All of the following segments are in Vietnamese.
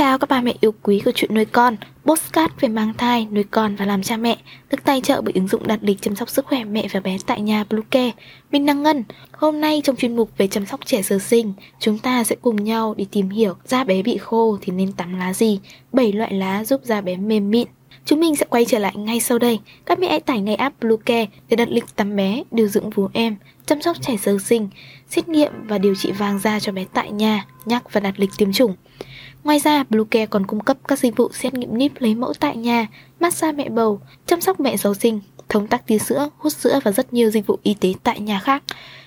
chào các bà mẹ yêu quý của chuyện nuôi con, postcard về mang thai, nuôi con và làm cha mẹ, được tài trợ bởi ứng dụng đặt lịch chăm sóc sức khỏe mẹ và bé tại nhà Bluecare. Mình đang Ngân. Hôm nay trong chuyên mục về chăm sóc trẻ sơ sinh, chúng ta sẽ cùng nhau đi tìm hiểu da bé bị khô thì nên tắm lá gì, 7 loại lá giúp da bé mềm mịn. Chúng mình sẽ quay trở lại ngay sau đây. Các mẹ hãy tải ngay app Bluecare để đặt lịch tắm bé, điều dưỡng vú em, chăm sóc trẻ sơ sinh, xét nghiệm và điều trị vàng da cho bé tại nhà, nhắc và đặt lịch tiêm chủng. Ngoài ra, Bluecare còn cung cấp các dịch vụ xét nghiệm níp lấy mẫu tại nhà, massage mẹ bầu, chăm sóc mẹ giàu sinh, thống tắc tia sữa, hút sữa và rất nhiều dịch vụ y tế tại nhà khác.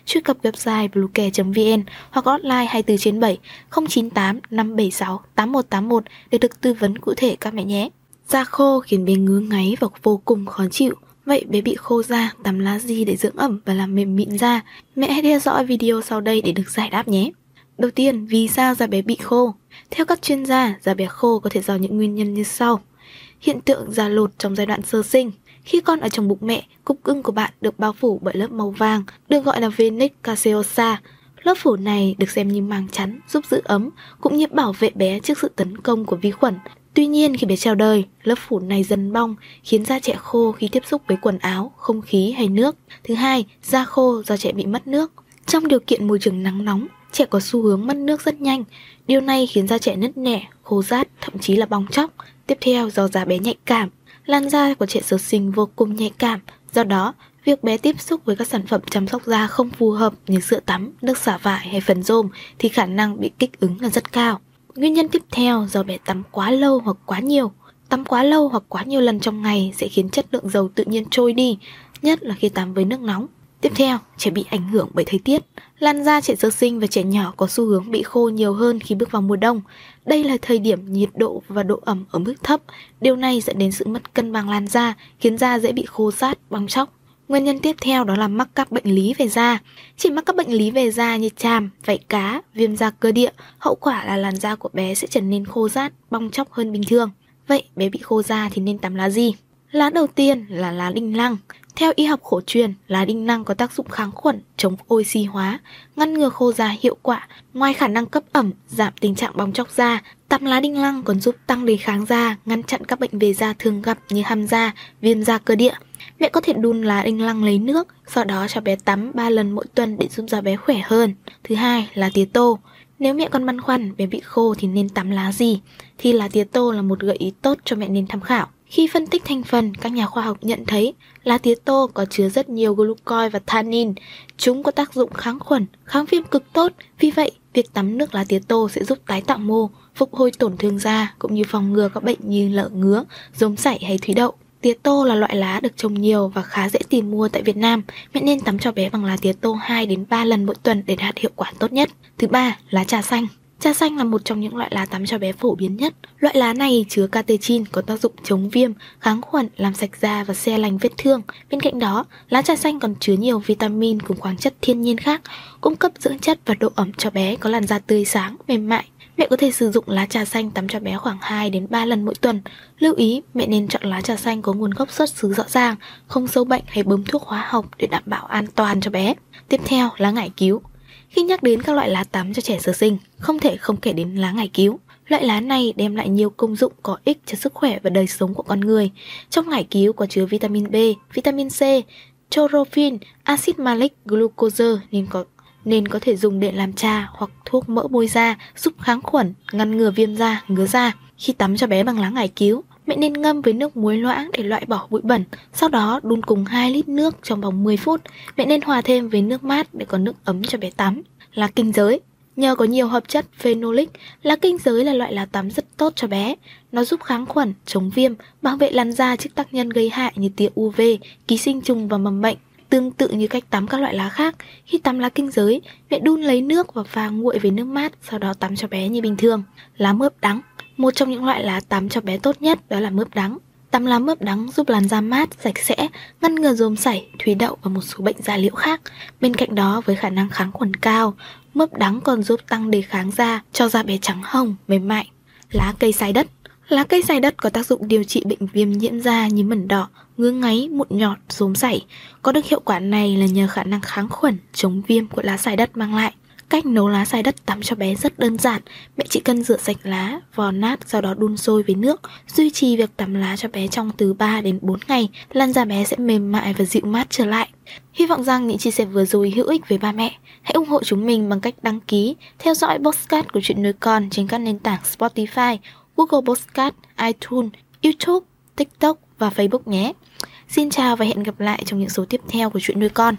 Truy cập website bluecare.vn hoặc hotline 24 trên 7 098 576 8181 để được tư vấn cụ thể các mẹ nhé. Da khô khiến bé ngứa ngáy và vô cùng khó chịu. Vậy bé bị khô da, tắm lá gì để dưỡng ẩm và làm mềm mịn da? Mẹ hãy theo dõi video sau đây để được giải đáp nhé. Đầu tiên, vì sao da bé bị khô? Theo các chuyên gia, da bé khô có thể do những nguyên nhân như sau. Hiện tượng da lột trong giai đoạn sơ sinh. Khi con ở trong bụng mẹ, cục cưng của bạn được bao phủ bởi lớp màu vàng, được gọi là venix caseosa. Lớp phủ này được xem như màng chắn, giúp giữ ấm, cũng như bảo vệ bé trước sự tấn công của vi khuẩn. Tuy nhiên khi bé chào đời, lớp phủ này dần bong, khiến da trẻ khô khi tiếp xúc với quần áo, không khí hay nước. Thứ hai, da khô do trẻ bị mất nước. Trong điều kiện môi trường nắng nóng, trẻ có xu hướng mất nước rất nhanh. Điều này khiến da trẻ nứt nẻ, khô rát, thậm chí là bong chóc. Tiếp theo do da bé nhạy cảm, làn da của trẻ sơ sinh vô cùng nhạy cảm, do đó việc bé tiếp xúc với các sản phẩm chăm sóc da không phù hợp như sữa tắm, nước xả vải hay phần rôm thì khả năng bị kích ứng là rất cao. Nguyên nhân tiếp theo do bé tắm quá lâu hoặc quá nhiều. Tắm quá lâu hoặc quá nhiều lần trong ngày sẽ khiến chất lượng dầu tự nhiên trôi đi, nhất là khi tắm với nước nóng. Tiếp theo, trẻ bị ảnh hưởng bởi thời tiết. Làn da trẻ sơ sinh và trẻ nhỏ có xu hướng bị khô nhiều hơn khi bước vào mùa đông. Đây là thời điểm nhiệt độ và độ ẩm ở mức thấp. Điều này dẫn đến sự mất cân bằng làn da, khiến da dễ bị khô rát, bong chóc. Nguyên nhân tiếp theo đó là mắc các bệnh lý về da. Chỉ mắc các bệnh lý về da như chàm, vảy cá, viêm da cơ địa, hậu quả là làn da của bé sẽ trở nên khô rát, bong chóc hơn bình thường. Vậy bé bị khô da thì nên tắm lá gì? Lá đầu tiên là lá đinh lăng. Theo y học cổ truyền, lá đinh lăng có tác dụng kháng khuẩn, chống oxy hóa, ngăn ngừa khô da hiệu quả. Ngoài khả năng cấp ẩm, giảm tình trạng bong chóc da, tắm lá đinh lăng còn giúp tăng đề kháng da, ngăn chặn các bệnh về da thường gặp như hăm da, viêm da cơ địa. Mẹ có thể đun lá đinh lăng lấy nước, sau đó cho bé tắm 3 lần mỗi tuần để giúp da bé khỏe hơn. Thứ hai là tía tô. Nếu mẹ còn băn khoăn bé bị khô thì nên tắm lá gì, thì lá tía tô là một gợi ý tốt cho mẹ nên tham khảo. Khi phân tích thành phần, các nhà khoa học nhận thấy lá tía tô có chứa rất nhiều glucose và tannin. Chúng có tác dụng kháng khuẩn, kháng viêm cực tốt. Vì vậy, việc tắm nước lá tía tô sẽ giúp tái tạo mô, phục hồi tổn thương da cũng như phòng ngừa các bệnh như lở ngứa, rôm sảy hay thủy đậu. Tía tô là loại lá được trồng nhiều và khá dễ tìm mua tại Việt Nam. Mẹ nên tắm cho bé bằng lá tía tô 2 đến 3 lần mỗi tuần để đạt hiệu quả tốt nhất. Thứ ba, lá trà xanh. Trà xanh là một trong những loại lá tắm cho bé phổ biến nhất. Loại lá này chứa catechin có tác dụng chống viêm, kháng khuẩn, làm sạch da và xe lành vết thương. Bên cạnh đó, lá trà xanh còn chứa nhiều vitamin cùng khoáng chất thiên nhiên khác, cung cấp dưỡng chất và độ ẩm cho bé có làn da tươi sáng, mềm mại. Mẹ có thể sử dụng lá trà xanh tắm cho bé khoảng 2 đến 3 lần mỗi tuần. Lưu ý, mẹ nên chọn lá trà xanh có nguồn gốc xuất xứ rõ ràng, không sâu bệnh hay bơm thuốc hóa học để đảm bảo an toàn cho bé. Tiếp theo, lá ngải cứu. Khi nhắc đến các loại lá tắm cho trẻ sơ sinh, không thể không kể đến lá ngải cứu. Loại lá này đem lại nhiều công dụng có ích cho sức khỏe và đời sống của con người. Trong ngải cứu có chứa vitamin B, vitamin C, chlorophyll, axit malic, glucose nên có nên có thể dùng để làm trà hoặc thuốc mỡ bôi da giúp kháng khuẩn, ngăn ngừa viêm da, ngứa da. Khi tắm cho bé bằng lá ngải cứu, mẹ nên ngâm với nước muối loãng để loại bỏ bụi bẩn, sau đó đun cùng 2 lít nước trong vòng 10 phút. Mẹ nên hòa thêm với nước mát để có nước ấm cho bé tắm. Lá kinh giới Nhờ có nhiều hợp chất phenolic, lá kinh giới là loại lá tắm rất tốt cho bé. Nó giúp kháng khuẩn, chống viêm, bảo vệ làn da trước tác nhân gây hại như tia UV, ký sinh trùng và mầm bệnh. Tương tự như cách tắm các loại lá khác, khi tắm lá kinh giới, mẹ đun lấy nước và pha nguội với nước mát, sau đó tắm cho bé như bình thường. Lá mướp đắng một trong những loại lá tắm cho bé tốt nhất đó là mướp đắng. Tắm lá mướp đắng giúp làn da mát, sạch sẽ, ngăn ngừa rôm sảy, thủy đậu và một số bệnh da liễu khác. Bên cạnh đó với khả năng kháng khuẩn cao, mướp đắng còn giúp tăng đề kháng da cho da bé trắng hồng, mềm mại. Lá cây sai đất Lá cây sai đất có tác dụng điều trị bệnh viêm nhiễm da như mẩn đỏ, ngứa ngáy, mụn nhọt, rốm sảy. Có được hiệu quả này là nhờ khả năng kháng khuẩn, chống viêm của lá sai đất mang lại. Cách nấu lá xài đất tắm cho bé rất đơn giản. Mẹ chỉ cần rửa sạch lá, vò nát, sau đó đun sôi với nước. Duy trì việc tắm lá cho bé trong từ 3 đến 4 ngày, làn da bé sẽ mềm mại và dịu mát trở lại. Hy vọng rằng những chia sẻ vừa rồi hữu ích với ba mẹ. Hãy ủng hộ chúng mình bằng cách đăng ký, theo dõi podcast của chuyện nuôi con trên các nền tảng Spotify, Google Podcast, iTunes, YouTube, TikTok và Facebook nhé. Xin chào và hẹn gặp lại trong những số tiếp theo của chuyện nuôi con.